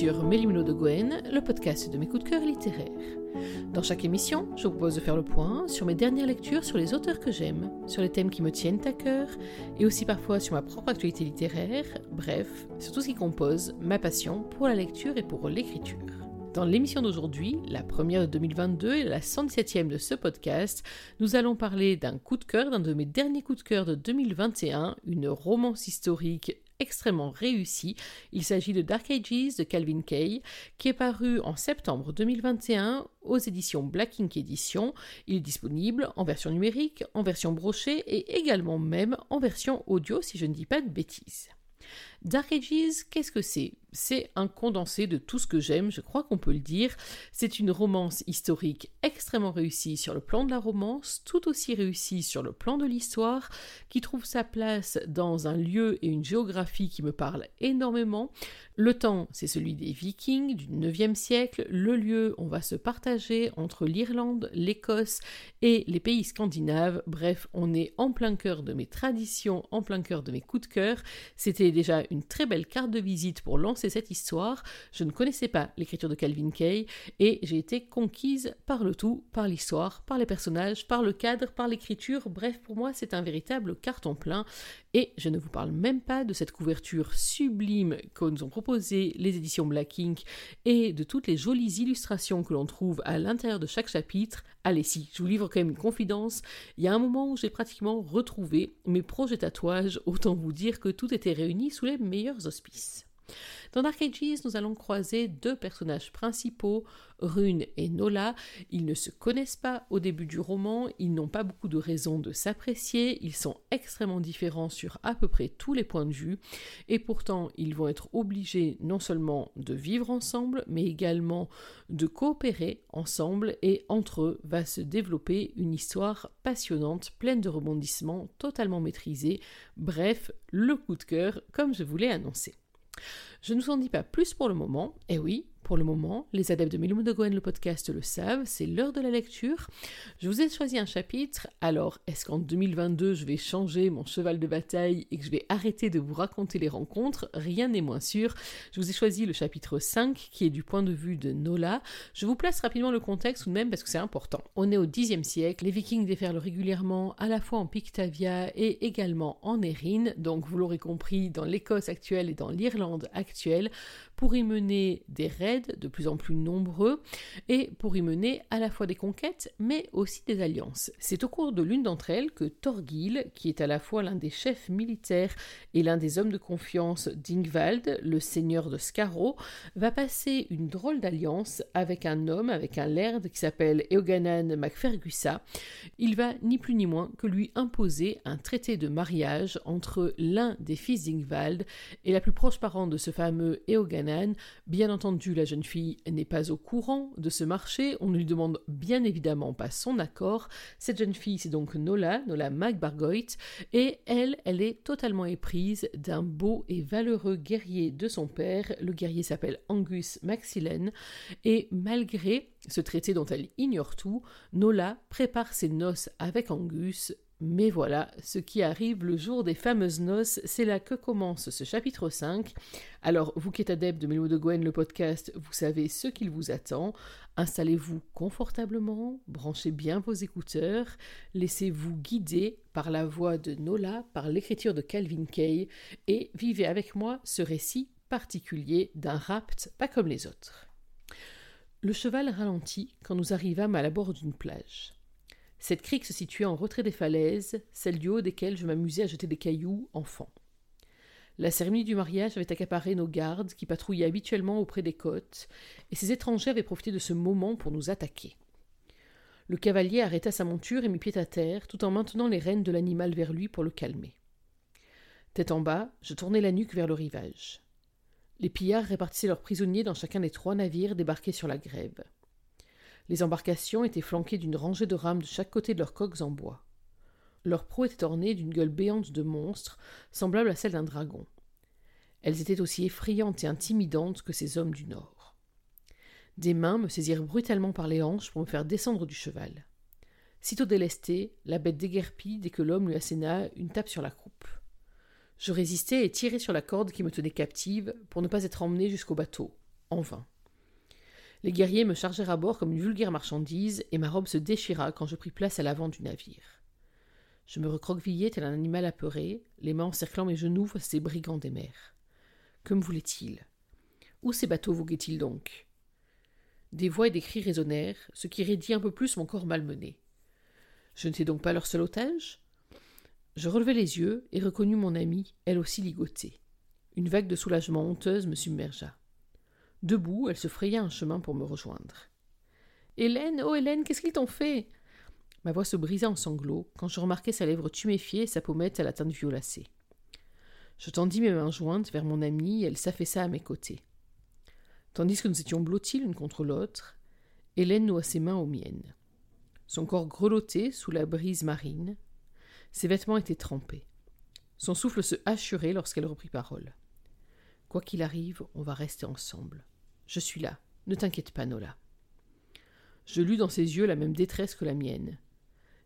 sur Mélimino de Gwen, le podcast de mes coups de cœur littéraires. Dans chaque émission, je vous propose de faire le point sur mes dernières lectures sur les auteurs que j'aime, sur les thèmes qui me tiennent à cœur, et aussi parfois sur ma propre actualité littéraire, bref, sur tout ce qui compose ma passion pour la lecture et pour l'écriture. Dans l'émission d'aujourd'hui, la première de 2022 et la 117e de ce podcast, nous allons parler d'un coup de cœur, d'un de mes derniers coups de cœur de 2021, une romance historique extrêmement réussie. Il s'agit de Dark Ages de Calvin Kay, qui est paru en septembre 2021 aux éditions Black Ink Edition. Il est disponible en version numérique, en version brochée et également même en version audio si je ne dis pas de bêtises. Dark Ages, qu'est-ce que c'est? C'est un condensé de tout ce que j'aime, je crois qu'on peut le dire. C'est une romance historique extrêmement réussie sur le plan de la romance, tout aussi réussie sur le plan de l'histoire, qui trouve sa place dans un lieu et une géographie qui me parlent énormément. Le temps, c'est celui des Vikings du 9e siècle. Le lieu, on va se partager entre l'Irlande, l'Écosse et les pays scandinaves. Bref, on est en plein cœur de mes traditions, en plein cœur de mes coups de cœur. C'était déjà une très belle carte de visite pour lancer cette histoire. Je ne connaissais pas l'écriture de Calvin Kay et j'ai été conquise par le tout, par l'histoire, par les personnages, par le cadre, par l'écriture. Bref, pour moi, c'est un véritable carton plein. Et je ne vous parle même pas de cette couverture sublime que nous ont proposé les éditions Black Ink et de toutes les jolies illustrations que l'on trouve à l'intérieur de chaque chapitre. Allez, si, je vous livre quand même une confidence. Il y a un moment où j'ai pratiquement retrouvé mes projets tatouages, autant vous dire que tout était réuni sous les meilleurs auspices. Dans Dark Ages, nous allons croiser deux personnages principaux, Rune et Nola. Ils ne se connaissent pas au début du roman, ils n'ont pas beaucoup de raisons de s'apprécier, ils sont extrêmement différents sur à peu près tous les points de vue, et pourtant ils vont être obligés non seulement de vivre ensemble, mais également de coopérer ensemble, et entre eux va se développer une histoire passionnante, pleine de rebondissements, totalement maîtrisée, bref, le coup de cœur, comme je vous l'ai annoncé. Je ne vous en dis pas plus pour le moment, et oui, pour le moment, les adeptes de Milou de Goen, le podcast, le savent, c'est l'heure de la lecture. Je vous ai choisi un chapitre, alors est-ce qu'en 2022 je vais changer mon cheval de bataille et que je vais arrêter de vous raconter les rencontres? Rien n'est moins sûr. Je vous ai choisi le chapitre 5 qui est du point de vue de Nola. Je vous place rapidement le contexte tout de même parce que c'est important. On est au Xe siècle, les vikings déferlent régulièrement à la fois en Pictavia et également en Erin, donc vous l'aurez compris, dans l'Écosse actuelle et dans l'Irlande actuelle, pour y mener des raids de plus en plus nombreux et pour y mener à la fois des conquêtes mais aussi des alliances. C'est au cours de l'une d'entre elles que Thorgil, qui est à la fois l'un des chefs militaires et l'un des hommes de confiance d'Ingvald, le seigneur de Scarrow, va passer une drôle d'alliance avec un homme, avec un laird qui s'appelle Eoganan MacFergusa. Il va ni plus ni moins que lui imposer un traité de mariage entre l'un des fils d'Ingvald et la plus proche parente de ce fameux Eoganan Bien entendu, la jeune fille n'est pas au courant de ce marché, on ne lui demande bien évidemment pas son accord. Cette jeune fille, c'est donc Nola, Nola MacBargoit, et elle, elle est totalement éprise d'un beau et valeureux guerrier de son père. Le guerrier s'appelle Angus Maxillen, et malgré ce traité dont elle ignore tout, Nola prépare ses noces avec Angus mais voilà, ce qui arrive le jour des fameuses noces, c'est là que commence ce chapitre 5. Alors, vous qui êtes adepte de Mélo de Gwen, le podcast, vous savez ce qu'il vous attend. Installez-vous confortablement, branchez bien vos écouteurs, laissez-vous guider par la voix de Nola, par l'écriture de Calvin Kay, et vivez avec moi ce récit particulier d'un rapt pas comme les autres. Le cheval ralentit quand nous arrivâmes à la bord d'une plage. Cette crique se situait en retrait des falaises, celles du haut desquelles je m'amusais à jeter des cailloux, enfant. La cérémonie du mariage avait accaparé nos gardes qui patrouillaient habituellement auprès des côtes, et ces étrangers avaient profité de ce moment pour nous attaquer. Le cavalier arrêta sa monture et mit pied à terre, tout en maintenant les rênes de l'animal vers lui pour le calmer. Tête en bas, je tournai la nuque vers le rivage. Les pillards répartissaient leurs prisonniers dans chacun des trois navires débarqués sur la grève. Les embarcations étaient flanquées d'une rangée de rames de chaque côté de leurs coques en bois. Leurs proue étaient ornées d'une gueule béante de monstre, semblable à celle d'un dragon. Elles étaient aussi effrayantes et intimidantes que ces hommes du Nord. Des mains me saisirent brutalement par les hanches pour me faire descendre du cheval. Sitôt délestée, la bête déguerpit dès que l'homme lui asséna une tape sur la croupe. Je résistai et tirai sur la corde qui me tenait captive pour ne pas être emmené jusqu'au bateau. en vain. Les guerriers me chargèrent à bord comme une vulgaire marchandise, et ma robe se déchira quand je pris place à l'avant du navire. Je me recroquevillais tel un animal apeuré, les mains encerclant mes genoux face ces brigands des mers. Que me voulaient-ils? Où ces bateaux voguaient-ils donc? Des voix et des cris résonnèrent, ce qui raidit un peu plus mon corps malmené. Je n'étais donc pas leur seul otage? Je relevai les yeux et reconnus mon amie, elle aussi ligotée. Une vague de soulagement honteuse me submergea. Debout, elle se fraya un chemin pour me rejoindre. Hélène, oh Hélène, qu'est-ce qu'ils t'ont fait? Ma voix se brisa en sanglots quand je remarquai sa lèvre tuméfiée et sa pommette à la teinte violacée. Je tendis mes mains jointes vers mon amie et elle s'affaissa à mes côtés. Tandis que nous étions blottis l'une contre l'autre, Hélène noua ses mains aux miennes. Son corps grelottait sous la brise marine. Ses vêtements étaient trempés. Son souffle se hachurait lorsqu'elle reprit parole. Quoi qu'il arrive, on va rester ensemble. Je suis là. Ne t'inquiète pas, Nola. Je lus dans ses yeux la même détresse que la mienne.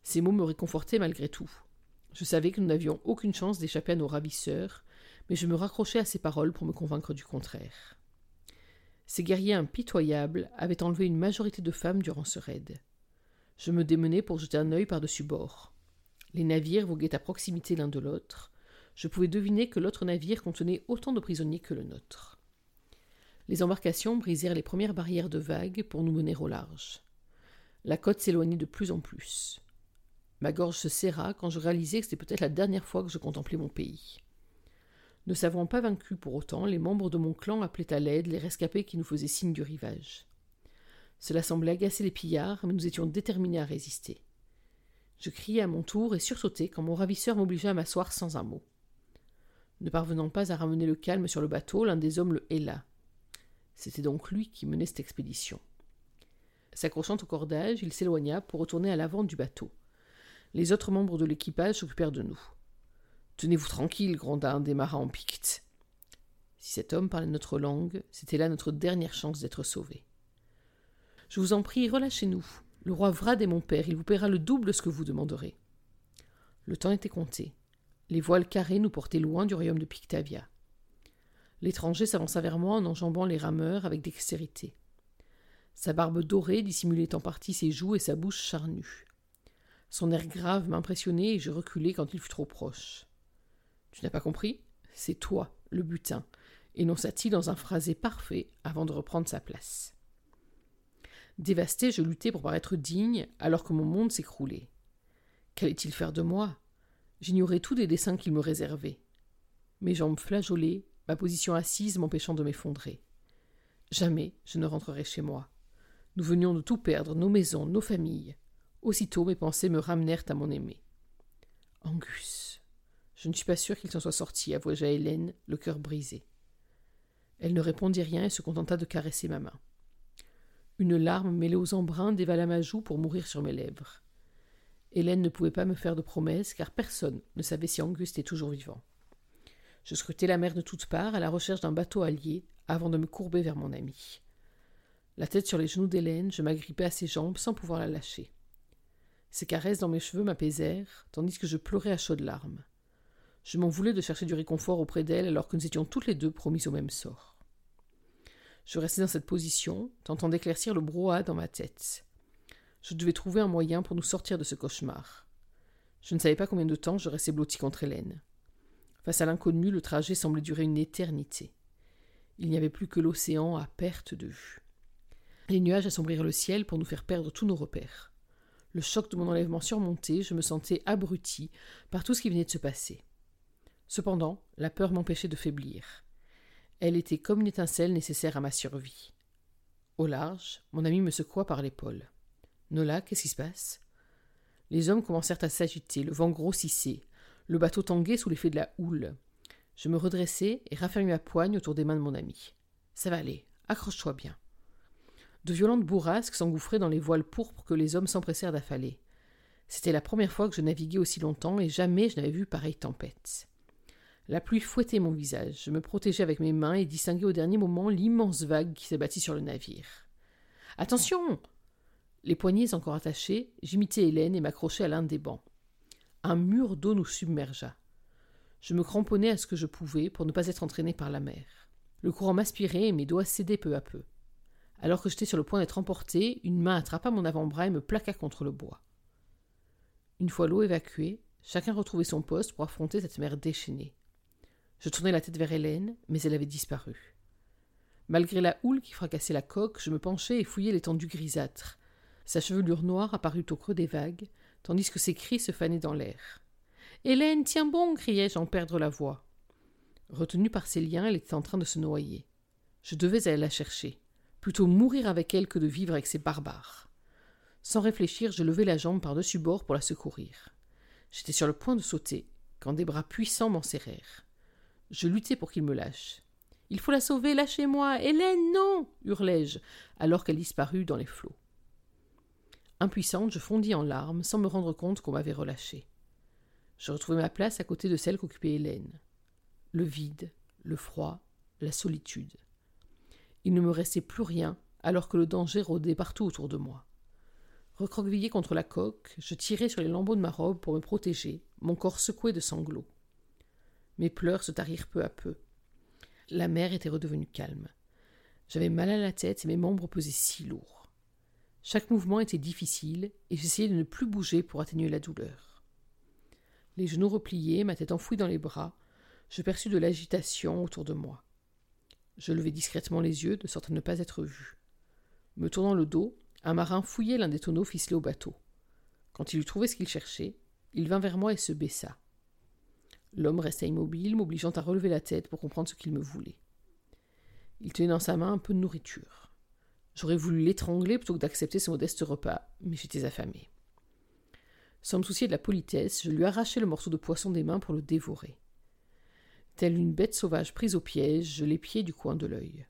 Ces mots me réconfortaient malgré tout. Je savais que nous n'avions aucune chance d'échapper à nos ravisseurs, mais je me raccrochais à ses paroles pour me convaincre du contraire. Ces guerriers impitoyables avaient enlevé une majorité de femmes durant ce raid. Je me démenai pour jeter un œil par-dessus bord. Les navires voguaient à proximité l'un de l'autre. Je pouvais deviner que l'autre navire contenait autant de prisonniers que le nôtre. Les embarcations brisèrent les premières barrières de vagues pour nous mener au large. La côte s'éloignait de plus en plus. Ma gorge se serra quand je réalisai que c'était peut-être la dernière fois que je contemplais mon pays. Ne s'avouant pas vaincus pour autant, les membres de mon clan appelaient à l'aide les rescapés qui nous faisaient signe du rivage. Cela semblait agacer les pillards, mais nous étions déterminés à résister. Je criai à mon tour et sursautai quand mon ravisseur m'obligea à m'asseoir sans un mot. Ne parvenant pas à ramener le calme sur le bateau, l'un des hommes le héla. C'était donc lui qui menait cette expédition. S'accrochant au cordage, il s'éloigna pour retourner à l'avant du bateau. Les autres membres de l'équipage s'occupèrent de nous. Tenez-vous tranquille, gronda un des marins en picte. Si cet homme parlait notre langue, c'était là notre dernière chance d'être sauvés. Je vous en prie, relâchez-nous. Le roi Vrad est mon père, il vous paiera le double de ce que vous demanderez. Le temps était compté. Les voiles carrées nous portaient loin du royaume de Pictavia. L'étranger s'avança vers moi en enjambant les rameurs avec dextérité. Sa barbe dorée dissimulait en partie ses joues et sa bouche charnue. Son air grave m'impressionnait et je reculai quand il fut trop proche. Tu n'as pas compris? C'est toi, le butin, énonça-t-il dans un phrasé parfait avant de reprendre sa place. Dévasté, je luttai pour paraître digne alors que mon monde s'écroulait. Qu'allait-il faire de moi? J'ignorais tout des dessins qu'il me réservait. Mes jambes flageolaient, ma position assise m'empêchant de m'effondrer. Jamais je ne rentrerai chez moi. Nous venions de tout perdre, nos maisons, nos familles. Aussitôt mes pensées me ramenèrent à mon aimé. Angus. Je ne suis pas sûr qu'il s'en soit sorti, avoua-je à Hélène, le cœur brisé. Elle ne répondit rien et se contenta de caresser ma main. Une larme mêlée aux embruns dévala ma joue pour mourir sur mes lèvres. Hélène ne pouvait pas me faire de promesses, car personne ne savait si Angus était toujours vivant. Je scrutais la mer de toutes parts à la recherche d'un bateau allié avant de me courber vers mon ami. La tête sur les genoux d'Hélène, je m'agrippais à ses jambes sans pouvoir la lâcher. Ses caresses dans mes cheveux m'apaisèrent, tandis que je pleurais à chaudes larmes. Je m'en voulais de chercher du réconfort auprès d'elle alors que nous étions toutes les deux promises au même sort. Je restais dans cette position, tentant d'éclaircir le brouhaha dans ma tête. Je devais trouver un moyen pour nous sortir de ce cauchemar. Je ne savais pas combien de temps je restais blotti contre Hélène. Face à l'inconnu, le trajet semblait durer une éternité. Il n'y avait plus que l'océan à perte de vue. Les nuages assombrirent le ciel pour nous faire perdre tous nos repères. Le choc de mon enlèvement surmonté, je me sentais abruti par tout ce qui venait de se passer. Cependant, la peur m'empêchait de faiblir. Elle était comme une étincelle nécessaire à ma survie. Au large, mon ami me secoua par l'épaule. Nola, qu'est-ce qui se passe? Les hommes commencèrent à s'agiter, le vent grossissait, le bateau tanguait sous l'effet de la houle. Je me redressai et raffermis ma poigne autour des mains de mon ami. Ça va aller, accroche-toi bien. De violentes bourrasques s'engouffraient dans les voiles pourpres que les hommes s'empressèrent d'affaler. C'était la première fois que je naviguais aussi longtemps et jamais je n'avais vu pareille tempête. La pluie fouettait mon visage. Je me protégeais avec mes mains et distinguai au dernier moment l'immense vague qui s'abattit sur le navire. Attention Les poignets encore attachés, j'imitai Hélène et m'accrochai à l'un des bancs un mur d'eau nous submergea. Je me cramponnai à ce que je pouvais pour ne pas être entraîné par la mer. Le courant m'aspirait et mes doigts cédaient peu à peu. Alors que j'étais sur le point d'être emporté, une main attrapa mon avant-bras et me plaqua contre le bois. Une fois l'eau évacuée, chacun retrouvait son poste pour affronter cette mer déchaînée. Je tournai la tête vers Hélène, mais elle avait disparu. Malgré la houle qui fracassait la coque, je me penchai et fouillai l'étendue grisâtre. Sa chevelure noire apparut au creux des vagues, tandis que ses cris se fanaient dans l'air. Hélène, tiens bon criai-je en perdre la voix. Retenue par ses liens, elle était en train de se noyer. Je devais aller la chercher. Plutôt mourir avec elle que de vivre avec ces barbares. Sans réfléchir, je levai la jambe par-dessus bord pour la secourir. J'étais sur le point de sauter, quand des bras puissants m'en serrèrent. Je luttai pour qu'il me lâche. Il faut la sauver, lâchez-moi. Hélène, non hurlai-je, alors qu'elle disparut dans les flots. Impuissante, je fondis en larmes, sans me rendre compte qu'on m'avait relâché. Je retrouvai ma place à côté de celle qu'occupait Hélène. Le vide, le froid, la solitude. Il ne me restait plus rien, alors que le danger rôdait partout autour de moi. Recroquevillé contre la coque, je tirai sur les lambeaux de ma robe pour me protéger, mon corps secoué de sanglots. Mes pleurs se tarirent peu à peu. La mer était redevenue calme. J'avais mal à la tête et mes membres pesaient si lourds. Chaque mouvement était difficile et j'essayais de ne plus bouger pour atténuer la douleur. Les genoux repliés, ma tête enfouie dans les bras, je perçus de l'agitation autour de moi. Je levai discrètement les yeux de sorte à ne pas être vu. Me tournant le dos, un marin fouillait l'un des tonneaux ficelés au bateau. Quand il eut trouvé ce qu'il cherchait, il vint vers moi et se baissa. L'homme resta immobile, m'obligeant à relever la tête pour comprendre ce qu'il me voulait. Il tenait dans sa main un peu de nourriture. J'aurais voulu l'étrangler plutôt que d'accepter ce modeste repas, mais j'étais affamé. Sans me soucier de la politesse, je lui arrachai le morceau de poisson des mains pour le dévorer. Telle une bête sauvage prise au piège, je l'épiai du coin de l'œil.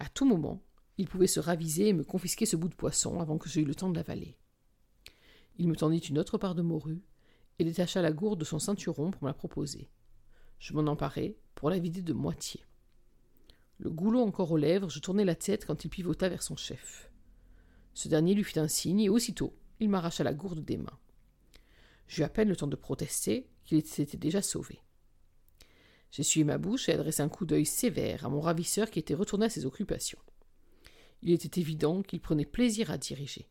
À tout moment, il pouvait se raviser et me confisquer ce bout de poisson avant que j'aie eu le temps de l'avaler. Il me tendit une autre part de morue et détacha la gourde de son ceinturon pour me la proposer. Je m'en emparai pour la vider de moitié. Le goulot encore aux lèvres, je tournai la tête quand il pivota vers son chef. Ce dernier lui fit un signe et aussitôt il m'arracha la gourde des mains. J'eus à peine le temps de protester qu'il s'était déjà sauvé. J'essuyai ma bouche et adressai un coup d'œil sévère à mon ravisseur qui était retourné à ses occupations. Il était évident qu'il prenait plaisir à diriger.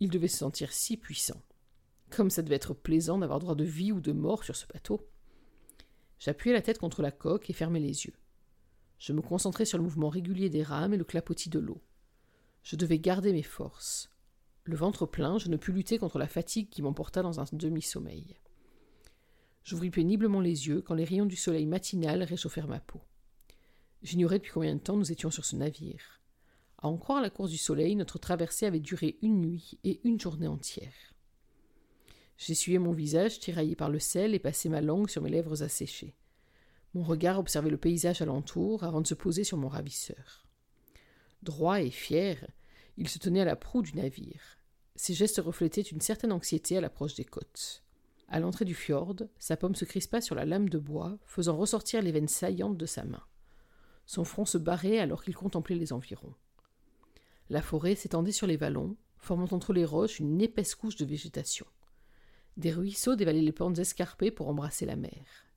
Il devait se sentir si puissant. Comme ça devait être plaisant d'avoir droit de vie ou de mort sur ce bateau. J'appuyai la tête contre la coque et fermai les yeux. Je me concentrai sur le mouvement régulier des rames et le clapotis de l'eau. Je devais garder mes forces. Le ventre plein, je ne pus lutter contre la fatigue qui m'emporta dans un demi-sommeil. J'ouvris péniblement les yeux quand les rayons du soleil matinal réchauffèrent ma peau. J'ignorais depuis combien de temps nous étions sur ce navire. À en croire la course du soleil, notre traversée avait duré une nuit et une journée entière. J'essuyai mon visage tiraillé par le sel et passai ma langue sur mes lèvres asséchées. Mon regard observait le paysage alentour avant de se poser sur mon ravisseur. Droit et fier, il se tenait à la proue du navire. Ses gestes reflétaient une certaine anxiété à l'approche des côtes. À l'entrée du fjord, sa paume se crispa sur la lame de bois, faisant ressortir les veines saillantes de sa main. Son front se barrait alors qu'il contemplait les environs. La forêt s'étendait sur les vallons, formant entre les roches une épaisse couche de végétation. Des ruisseaux dévalaient les pentes escarpées pour embrasser la mer.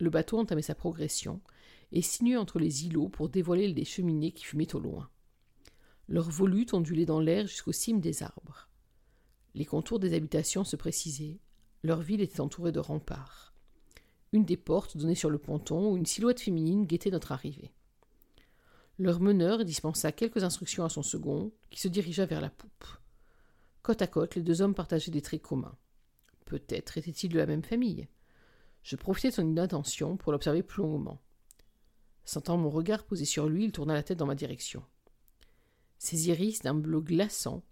Le bateau entamait sa progression et sinuait entre les îlots pour dévoiler les cheminées qui fumaient au loin. Leurs volutes ondulaient dans l'air jusqu'aux cimes des arbres. Les contours des habitations se précisaient. Leur ville était entourée de remparts. Une des portes donnait sur le ponton où une silhouette féminine guettait notre arrivée. Leur meneur dispensa quelques instructions à son second, qui se dirigea vers la poupe. Côte à côte, les deux hommes partageaient des traits communs. Peut-être était-il de la même famille. Je profitai de son inattention pour l'observer plus longuement. Sentant mon regard posé sur lui, il tourna la tête dans ma direction. Ses iris, d'un bleu glaçant,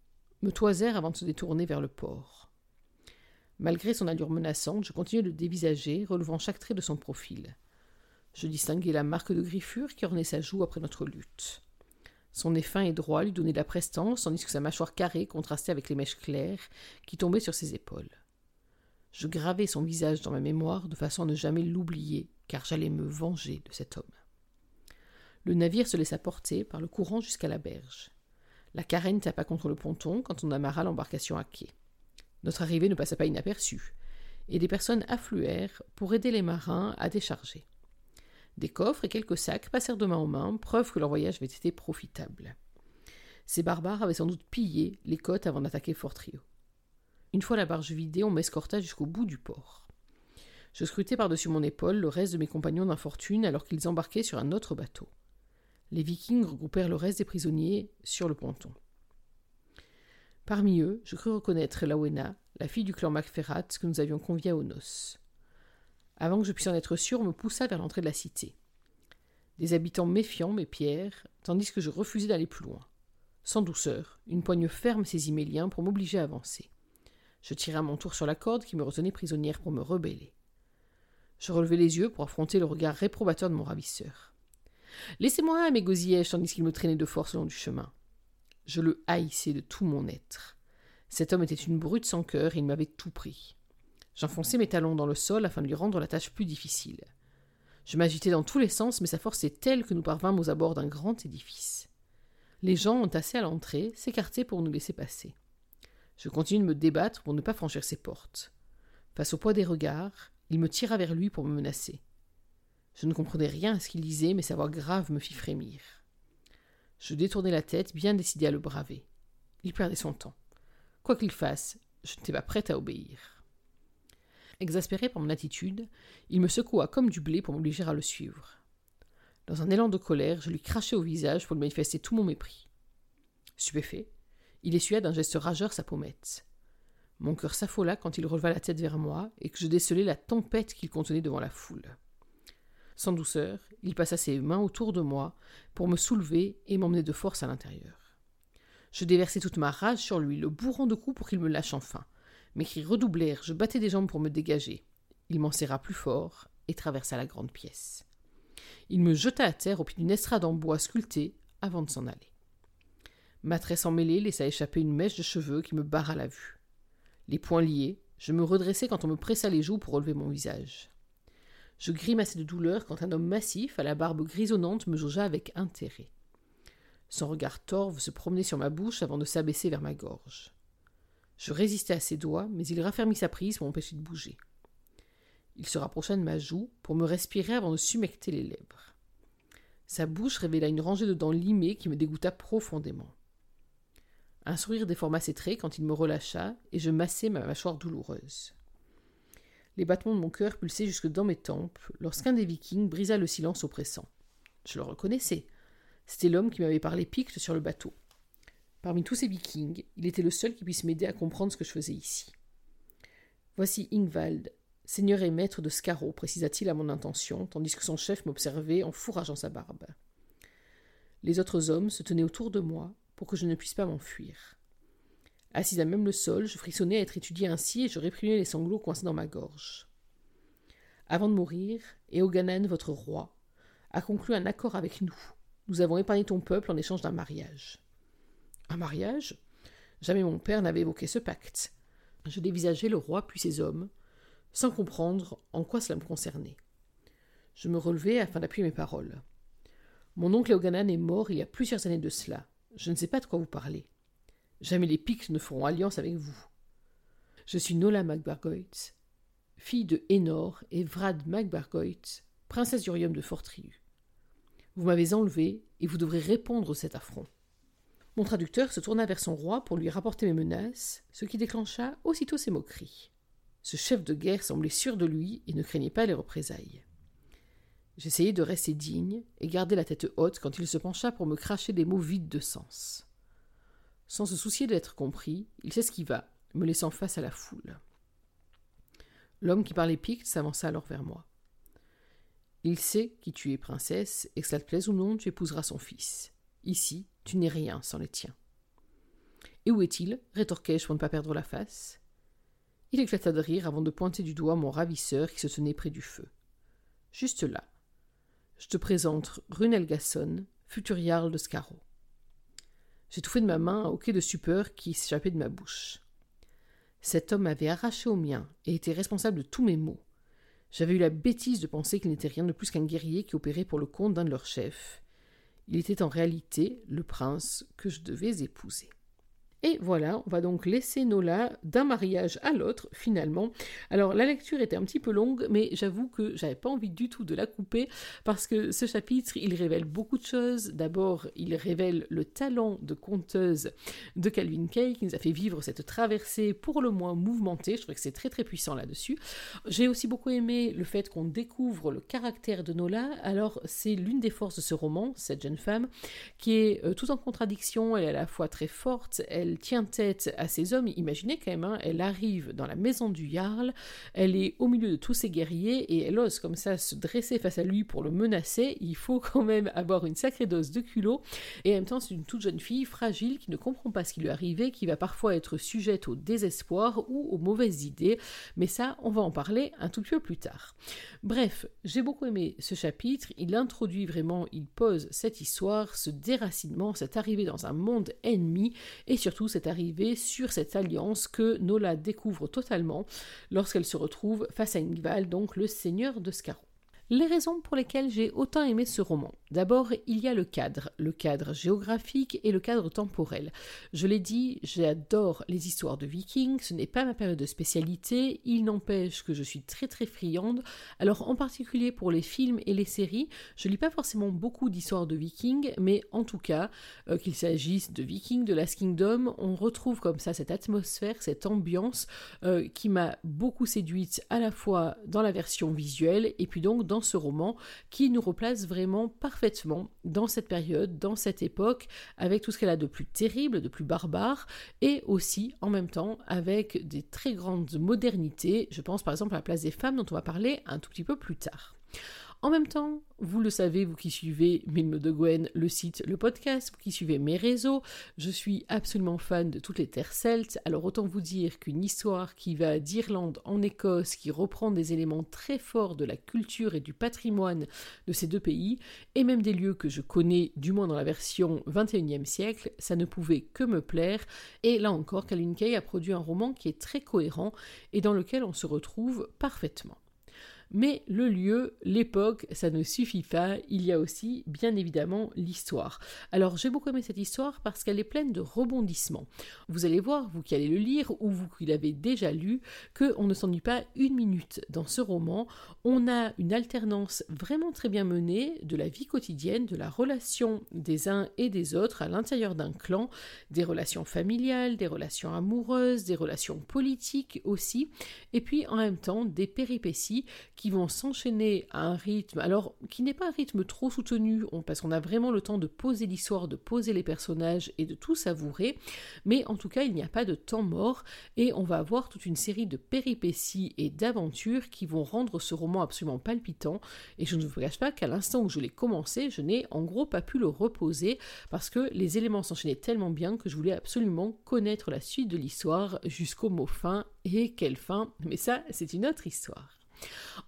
me toisèrent avant de se détourner vers le port. Malgré son allure menaçante, je continuai de le dévisager, relevant chaque trait de son profil. Je distinguai la marque de griffure qui ornait sa joue après notre lutte. Son nez fin et droit lui donnait de la prestance, tandis que sa mâchoire carrée contrastait avec les mèches claires qui tombaient sur ses épaules. Je gravai son visage dans ma mémoire de façon à ne jamais l'oublier, car j'allais me venger de cet homme. Le navire se laissa porter par le courant jusqu'à la berge. La carène tapa contre le ponton quand on amarra l'embarcation à quai. Notre arrivée ne passa pas inaperçue, et des personnes affluèrent pour aider les marins à décharger. Des coffres et quelques sacs passèrent de main en main, preuve que leur voyage avait été profitable. Ces barbares avaient sans doute pillé les côtes avant d'attaquer Fort Rio. Une fois la barge vidée, on m'escorta jusqu'au bout du port. Je scrutais par-dessus mon épaule le reste de mes compagnons d'infortune alors qu'ils embarquaient sur un autre bateau. Les vikings regroupèrent le reste des prisonniers sur le ponton. Parmi eux, je crus reconnaître Lawena, la fille du clan Macferrat que nous avions conviée aux noces. Avant que je puisse en être sûr, on me poussa vers l'entrée de la cité. Des habitants méfiants m'épièrent, tandis que je refusais d'aller plus loin. Sans douceur, une poigne ferme saisit mes liens pour m'obliger à avancer. Je tirai à mon tour sur la corde qui me retenait prisonnière pour me rebeller. Je relevai les yeux pour affronter le regard réprobateur de mon ravisseur. Laissez-moi, m'égosillai-je tandis qu'il me traînait de force le long du chemin. Je le haïssais de tout mon être. Cet homme était une brute sans cœur et il m'avait tout pris. J'enfonçai mes talons dans le sol afin de lui rendre la tâche plus difficile. Je m'agitais dans tous les sens, mais sa force est telle que nous parvînmes aux abords d'un grand édifice. Les gens entassés à l'entrée s'écartaient pour nous laisser passer. Je continuai de me débattre pour ne pas franchir ses portes. Face au poids des regards, il me tira vers lui pour me menacer. Je ne comprenais rien à ce qu'il disait, mais sa voix grave me fit frémir. Je détournai la tête, bien décidé à le braver. Il perdait son temps. Quoi qu'il fasse, je n'étais pas prête à obéir. Exaspéré par mon attitude, il me secoua comme du blé pour m'obliger à le suivre. Dans un élan de colère, je lui crachai au visage pour lui manifester tout mon mépris. Stupéfait, il essuya d'un geste rageur sa pommette. Mon cœur s'affola quand il releva la tête vers moi et que je décelai la tempête qu'il contenait devant la foule. Sans douceur, il passa ses mains autour de moi pour me soulever et m'emmener de force à l'intérieur. Je déversai toute ma rage sur lui, le bourrant de coups pour qu'il me lâche enfin. Mes cris redoublèrent, je battais des jambes pour me dégager. Il m'en serra plus fort et traversa la grande pièce. Il me jeta à terre au pied d'une estrade en bois sculpté avant de s'en aller. Ma tresse emmêlée laissa échapper une mèche de cheveux qui me barra la vue. Les poings liés, je me redressai quand on me pressa les joues pour relever mon visage. Je grimaçai de douleur quand un homme massif, à la barbe grisonnante, me jaugea avec intérêt. Son regard torve se promenait sur ma bouche avant de s'abaisser vers ma gorge. Je résistai à ses doigts, mais il raffermit sa prise pour m'empêcher de bouger. Il se rapprocha de ma joue pour me respirer avant de s'humecter les lèvres. Sa bouche révéla une rangée de dents limées qui me dégoûta profondément. Un sourire déforma ses traits quand il me relâcha, et je massai ma mâchoire douloureuse. Les battements de mon cœur pulsaient jusque dans mes tempes lorsqu'un des vikings brisa le silence oppressant. Je le reconnaissais. C'était l'homme qui m'avait parlé picte sur le bateau. Parmi tous ces vikings, il était le seul qui puisse m'aider à comprendre ce que je faisais ici. Voici Ingvald, seigneur et maître de Scarrow, précisa-t-il à mon intention, tandis que son chef m'observait en fourrageant sa barbe. Les autres hommes se tenaient autour de moi, pour que je ne puisse pas m'enfuir. Assise à même le sol, je frissonnais à être étudié ainsi et je réprimais les sanglots coincés dans ma gorge. Avant de mourir, Eoganan, votre roi, a conclu un accord avec nous. Nous avons épargné ton peuple en échange d'un mariage. Un mariage? Jamais mon père n'avait évoqué ce pacte. Je dévisageais le roi puis ses hommes, sans comprendre en quoi cela me concernait. Je me relevai afin d'appuyer mes paroles. Mon oncle Eoganan est mort il y a plusieurs années de cela. Je ne sais pas de quoi vous parlez. Jamais les Pictes ne feront alliance avec vous. Je suis Nola Macbargoit, fille de Hénor et Vrad Macbargoit, princesse du royaume de Fortriu. Vous m'avez enlevé et vous devrez répondre à cet affront. Mon traducteur se tourna vers son roi pour lui rapporter mes menaces, ce qui déclencha aussitôt ses moqueries. Ce chef de guerre semblait sûr de lui et ne craignait pas les représailles. J'essayai de rester digne et garder la tête haute quand il se pencha pour me cracher des mots vides de sens. Sans se soucier d'être compris, il s'esquiva, me laissant face à la foule. L'homme qui parlait picte s'avança alors vers moi. Il sait qui tu es, princesse, et que cela te plaise ou non, tu épouseras son fils. Ici, tu n'es rien sans les tiens. Et où est-il rétorquai-je pour ne pas perdre la face? Il éclata de rire avant de pointer du doigt mon ravisseur qui se tenait près du feu. Juste là, je te présente Runelgasson, futur jarl de Scarrow. J'étouffai de ma main un hoquet de stupeur qui s'échappait de ma bouche. Cet homme m'avait arraché au mien et était responsable de tous mes maux. J'avais eu la bêtise de penser qu'il n'était rien de plus qu'un guerrier qui opérait pour le compte d'un de leurs chefs. Il était en réalité le prince que je devais épouser. Et voilà, on va donc laisser Nola d'un mariage à l'autre, finalement. Alors, la lecture était un petit peu longue, mais j'avoue que j'avais pas envie du tout de la couper, parce que ce chapitre, il révèle beaucoup de choses. D'abord, il révèle le talent de conteuse de Calvin Kay, qui nous a fait vivre cette traversée pour le moins mouvementée. Je trouve que c'est très très puissant là-dessus. J'ai aussi beaucoup aimé le fait qu'on découvre le caractère de Nola. Alors, c'est l'une des forces de ce roman, cette jeune femme, qui est euh, tout en contradiction. Elle est à la fois très forte, elle tient tête à ces hommes. Imaginez quand même, hein, elle arrive dans la maison du Jarl, elle est au milieu de tous ces guerriers et elle ose comme ça se dresser face à lui pour le menacer. Il faut quand même avoir une sacrée dose de culot. Et en même temps, c'est une toute jeune fille fragile qui ne comprend pas ce qui lui est qui va parfois être sujette au désespoir ou aux mauvaises idées. Mais ça, on va en parler un tout petit peu plus tard. Bref, j'ai beaucoup aimé ce chapitre. Il introduit vraiment, il pose cette histoire, ce déracinement, cette arrivée dans un monde ennemi et surtout cette arrivée sur cette alliance que Nola découvre totalement lorsqu'elle se retrouve face à Ingval, donc le seigneur de Scarron. Les raisons pour lesquelles j'ai autant aimé ce roman. D'abord, il y a le cadre, le cadre géographique et le cadre temporel. Je l'ai dit, j'adore les histoires de vikings, ce n'est pas ma période de spécialité, il n'empêche que je suis très très friande. Alors en particulier pour les films et les séries, je lis pas forcément beaucoup d'histoires de vikings, mais en tout cas, euh, qu'il s'agisse de vikings, de Last Kingdom, on retrouve comme ça cette atmosphère, cette ambiance euh, qui m'a beaucoup séduite à la fois dans la version visuelle et puis donc dans ce roman qui nous replace vraiment parfaitement dans cette période, dans cette époque, avec tout ce qu'elle a de plus terrible, de plus barbare, et aussi en même temps avec des très grandes modernités. Je pense par exemple à la place des femmes dont on va parler un tout petit peu plus tard. En même temps, vous le savez, vous qui suivez Milme de Gwen, le site, le podcast, vous qui suivez mes réseaux, je suis absolument fan de toutes les terres celtes, alors autant vous dire qu'une histoire qui va d'Irlande en Écosse, qui reprend des éléments très forts de la culture et du patrimoine de ces deux pays, et même des lieux que je connais, du moins dans la version 21e siècle, ça ne pouvait que me plaire, et là encore, Calvin Kay a produit un roman qui est très cohérent et dans lequel on se retrouve parfaitement. Mais le lieu, l'époque, ça ne suffit pas, il y a aussi bien évidemment l'histoire. Alors j'ai beaucoup aimé cette histoire parce qu'elle est pleine de rebondissements. Vous allez voir, vous qui allez le lire ou vous qui l'avez déjà lu, qu'on ne s'ennuie pas une minute dans ce roman. On a une alternance vraiment très bien menée de la vie quotidienne, de la relation des uns et des autres à l'intérieur d'un clan, des relations familiales, des relations amoureuses, des relations politiques aussi, et puis en même temps des péripéties qui vont s'enchaîner à un rythme, alors qui n'est pas un rythme trop soutenu, parce qu'on a vraiment le temps de poser l'histoire, de poser les personnages et de tout savourer, mais en tout cas il n'y a pas de temps mort et on va avoir toute une série de péripéties et d'aventures qui vont rendre ce roman absolument palpitant et je ne vous cache pas qu'à l'instant où je l'ai commencé, je n'ai en gros pas pu le reposer parce que les éléments s'enchaînaient tellement bien que je voulais absolument connaître la suite de l'histoire jusqu'au mot fin et quelle fin, mais ça c'est une autre histoire.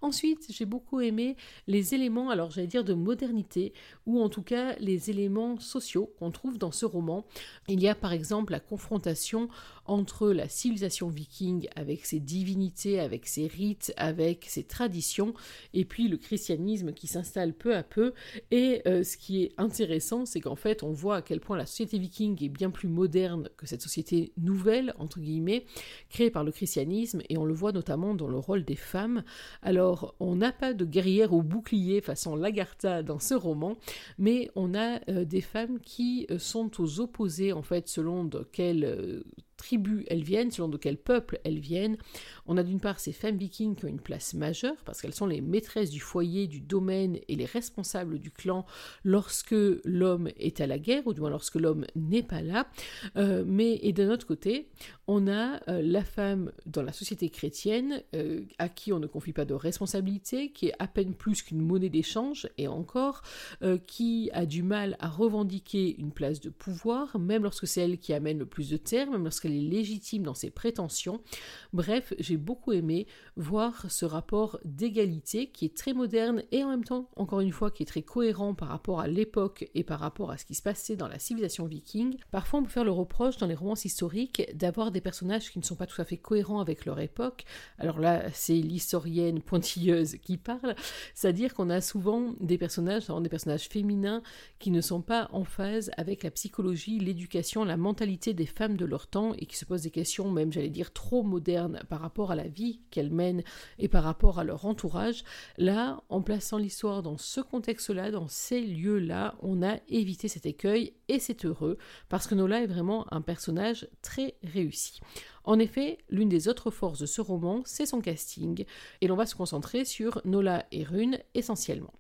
Ensuite, j'ai beaucoup aimé les éléments, alors j'allais dire de modernité, ou en tout cas les éléments sociaux qu'on trouve dans ce roman. Il y a par exemple la confrontation entre la civilisation viking avec ses divinités, avec ses rites, avec ses traditions, et puis le christianisme qui s'installe peu à peu. Et euh, ce qui est intéressant, c'est qu'en fait, on voit à quel point la société viking est bien plus moderne que cette société nouvelle, entre guillemets, créée par le christianisme, et on le voit notamment dans le rôle des femmes. Alors, on n'a pas de guerrière au bouclier façon Lagartha dans ce roman, mais on a euh, des femmes qui euh, sont aux opposés, en fait, selon de quelle tribus elles viennent, selon de quel peuple elles viennent. On a d'une part ces femmes vikings qui ont une place majeure parce qu'elles sont les maîtresses du foyer, du domaine et les responsables du clan lorsque l'homme est à la guerre ou du moins lorsque l'homme n'est pas là. Euh, mais et d'un autre côté, on a euh, la femme dans la société chrétienne euh, à qui on ne confie pas de responsabilité, qui est à peine plus qu'une monnaie d'échange et encore qui a du mal à revendiquer une place de pouvoir, même lorsque c'est elle qui amène le plus de terre, même lorsqu'elle qu'elle est légitime dans ses prétentions. Bref, j'ai beaucoup aimé voir ce rapport d'égalité qui est très moderne et en même temps, encore une fois, qui est très cohérent par rapport à l'époque et par rapport à ce qui se passait dans la civilisation viking. Parfois, on peut faire le reproche dans les romances historiques d'avoir des personnages qui ne sont pas tout à fait cohérents avec leur époque. Alors là, c'est l'historienne pointilleuse qui parle, c'est-à-dire qu'on a souvent des personnages, des personnages féminins qui ne sont pas en phase avec la psychologie, l'éducation, la mentalité des femmes de leur temps et qui se posent des questions, même j'allais dire trop modernes par rapport à la vie qu'elles mènent et par rapport à leur entourage. Là, en plaçant l'histoire dans ce contexte-là, dans ces lieux-là, on a évité cet écueil et c'est heureux parce que Nola est vraiment un personnage très réussi. En effet, l'une des autres forces de ce roman, c'est son casting, et l'on va se concentrer sur Nola et Rune essentiellement.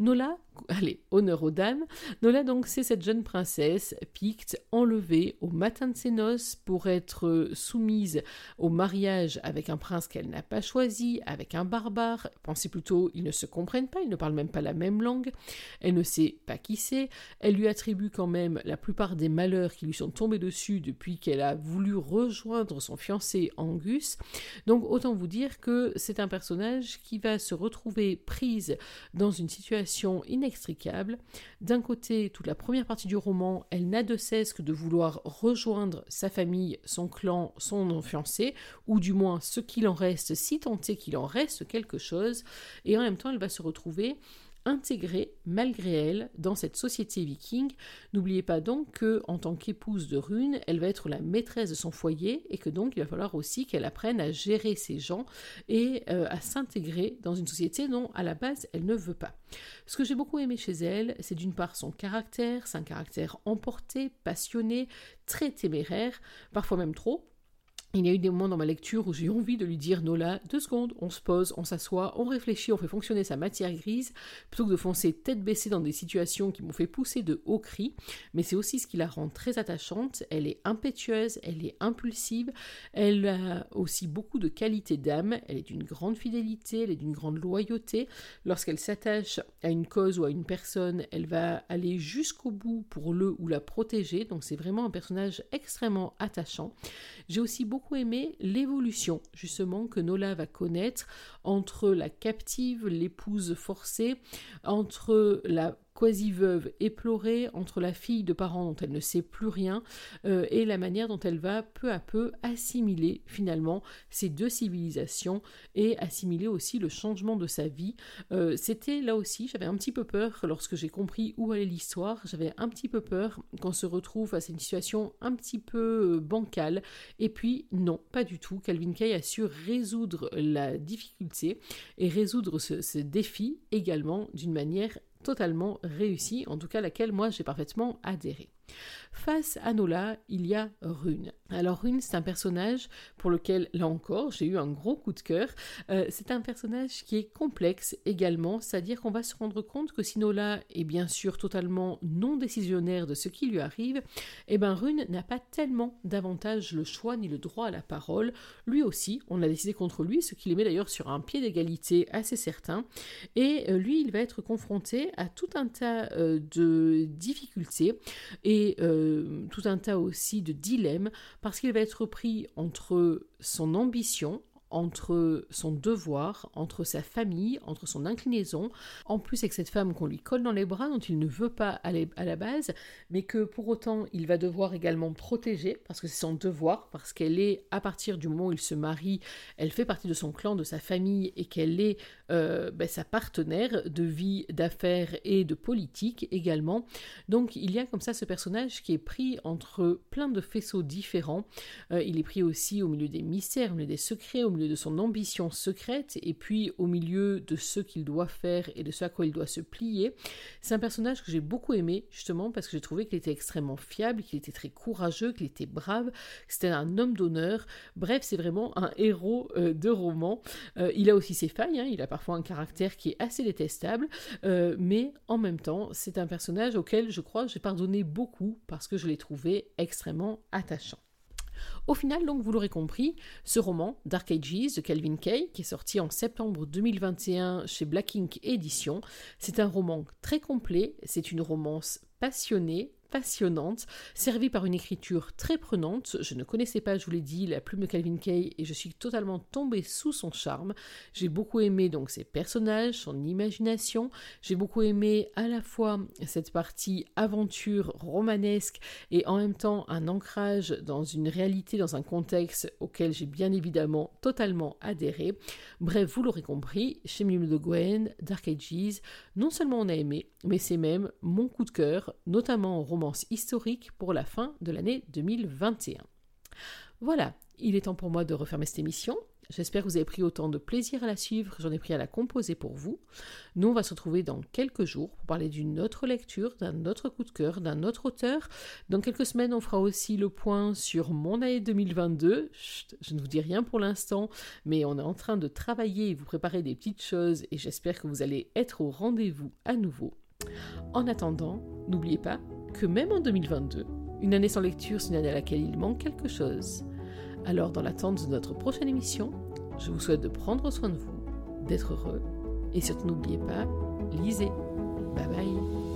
Nola, allez, honneur aux dames, Nola donc c'est cette jeune princesse picte enlevée au matin de ses noces pour être soumise au mariage avec un prince qu'elle n'a pas choisi, avec un barbare. Pensez plutôt, ils ne se comprennent pas, ils ne parlent même pas la même langue, elle ne sait pas qui c'est, elle lui attribue quand même la plupart des malheurs qui lui sont tombés dessus depuis qu'elle a voulu rejoindre son fiancé Angus. Donc autant vous dire que c'est un personnage qui va se retrouver prise dans une situation inextricable. D'un côté, toute la première partie du roman, elle n'a de cesse que de vouloir rejoindre sa famille, son clan, son fiancé, ou du moins ce qu'il en reste, si tant est qu'il en reste quelque chose, et en même temps, elle va se retrouver intégrée malgré elle dans cette société viking. N'oubliez pas donc que en tant qu'épouse de Rune, elle va être la maîtresse de son foyer et que donc il va falloir aussi qu'elle apprenne à gérer ses gens et euh, à s'intégrer dans une société dont à la base elle ne veut pas. Ce que j'ai beaucoup aimé chez elle, c'est d'une part son caractère, c'est un caractère emporté, passionné, très téméraire, parfois même trop, il y a eu des moments dans ma lecture où j'ai envie de lui dire Nola, deux secondes, on se pose, on s'assoit, on réfléchit, on fait fonctionner sa matière grise, plutôt que de foncer tête baissée dans des situations qui m'ont fait pousser de hauts cris. Mais c'est aussi ce qui la rend très attachante. Elle est impétueuse, elle est impulsive, elle a aussi beaucoup de qualités d'âme, elle est d'une grande fidélité, elle est d'une grande loyauté. Lorsqu'elle s'attache à une cause ou à une personne, elle va aller jusqu'au bout pour le ou la protéger. Donc c'est vraiment un personnage extrêmement attachant. J'ai aussi beaucoup aimé l'évolution justement que Nola va connaître entre la captive, l'épouse forcée, entre la quasi-veuve éplorée entre la fille de parents dont elle ne sait plus rien euh, et la manière dont elle va peu à peu assimiler finalement ces deux civilisations et assimiler aussi le changement de sa vie. Euh, c'était là aussi, j'avais un petit peu peur lorsque j'ai compris où allait l'histoire, j'avais un petit peu peur qu'on se retrouve à cette situation un petit peu euh, bancale et puis non, pas du tout. Calvin Kay a su résoudre la difficulté et résoudre ce, défi également d'une manière totalement réussie, en tout cas laquelle moi j'ai parfaitement adhéré. Face à Nola, il y a Rune. Alors Rune, c'est un personnage pour lequel, là encore, j'ai eu un gros coup de cœur. Euh, c'est un personnage qui est complexe également, c'est-à-dire qu'on va se rendre compte que si Nola est bien sûr totalement non décisionnaire de ce qui lui arrive, eh ben Rune n'a pas tellement davantage le choix ni le droit à la parole. Lui aussi, on a décidé contre lui, ce qui les met d'ailleurs sur un pied d'égalité assez certain. Et euh, lui, il va être confronté à tout un tas euh, de difficultés et tout un tas aussi de dilemmes parce qu'il va être pris entre son ambition, entre son devoir, entre sa famille, entre son inclinaison, en plus avec cette femme qu'on lui colle dans les bras, dont il ne veut pas aller à la base, mais que pour autant il va devoir également protéger, parce que c'est son devoir, parce qu'elle est, à partir du moment où il se marie, elle fait partie de son clan, de sa famille, et qu'elle est euh, ben, sa partenaire de vie, d'affaires et de politique également. Donc il y a comme ça ce personnage qui est pris entre plein de faisceaux différents. Euh, il est pris aussi au milieu des mystères, au milieu des secrets, au milieu de son ambition secrète et puis au milieu de ce qu'il doit faire et de ce à quoi il doit se plier. C'est un personnage que j'ai beaucoup aimé justement parce que j'ai trouvé qu'il était extrêmement fiable, qu'il était très courageux, qu'il était brave, c'était un homme d'honneur. Bref, c'est vraiment un héros euh, de roman. Euh, il a aussi ses failles, hein. il a parfois un caractère qui est assez détestable, euh, mais en même temps, c'est un personnage auquel je crois j'ai pardonné beaucoup parce que je l'ai trouvé extrêmement attachant. Au final, donc, vous l'aurez compris, ce roman, Dark Ages de Calvin Kay, qui est sorti en septembre 2021 chez Black Ink Édition, c'est un roman très complet, c'est une romance passionnée, passionnante, servie par une écriture très prenante. Je ne connaissais pas, je vous l'ai dit, la plume de Calvin Kay et je suis totalement tombée sous son charme. J'ai beaucoup aimé donc ses personnages, son imagination. J'ai beaucoup aimé à la fois cette partie aventure romanesque et en même temps un ancrage dans une réalité, dans un contexte auquel j'ai bien évidemment totalement adhéré. Bref, vous l'aurez compris, chez Mime de Gwen, Dark Ages, non seulement on a aimé, mais c'est même mon coup de cœur, notamment en historique pour la fin de l'année 2021. Voilà, il est temps pour moi de refermer cette émission. J'espère que vous avez pris autant de plaisir à la suivre que j'en ai pris à la composer pour vous. Nous, on va se retrouver dans quelques jours pour parler d'une autre lecture, d'un autre coup de cœur, d'un autre auteur. Dans quelques semaines, on fera aussi le point sur mon année 2022. je ne vous dis rien pour l'instant, mais on est en train de travailler et vous préparer des petites choses et j'espère que vous allez être au rendez-vous à nouveau. En attendant, n'oubliez pas que même en 2022, une année sans lecture, c'est une année à laquelle il manque quelque chose. Alors, dans l'attente de notre prochaine émission, je vous souhaite de prendre soin de vous, d'être heureux, et surtout n'oubliez pas, lisez. Bye bye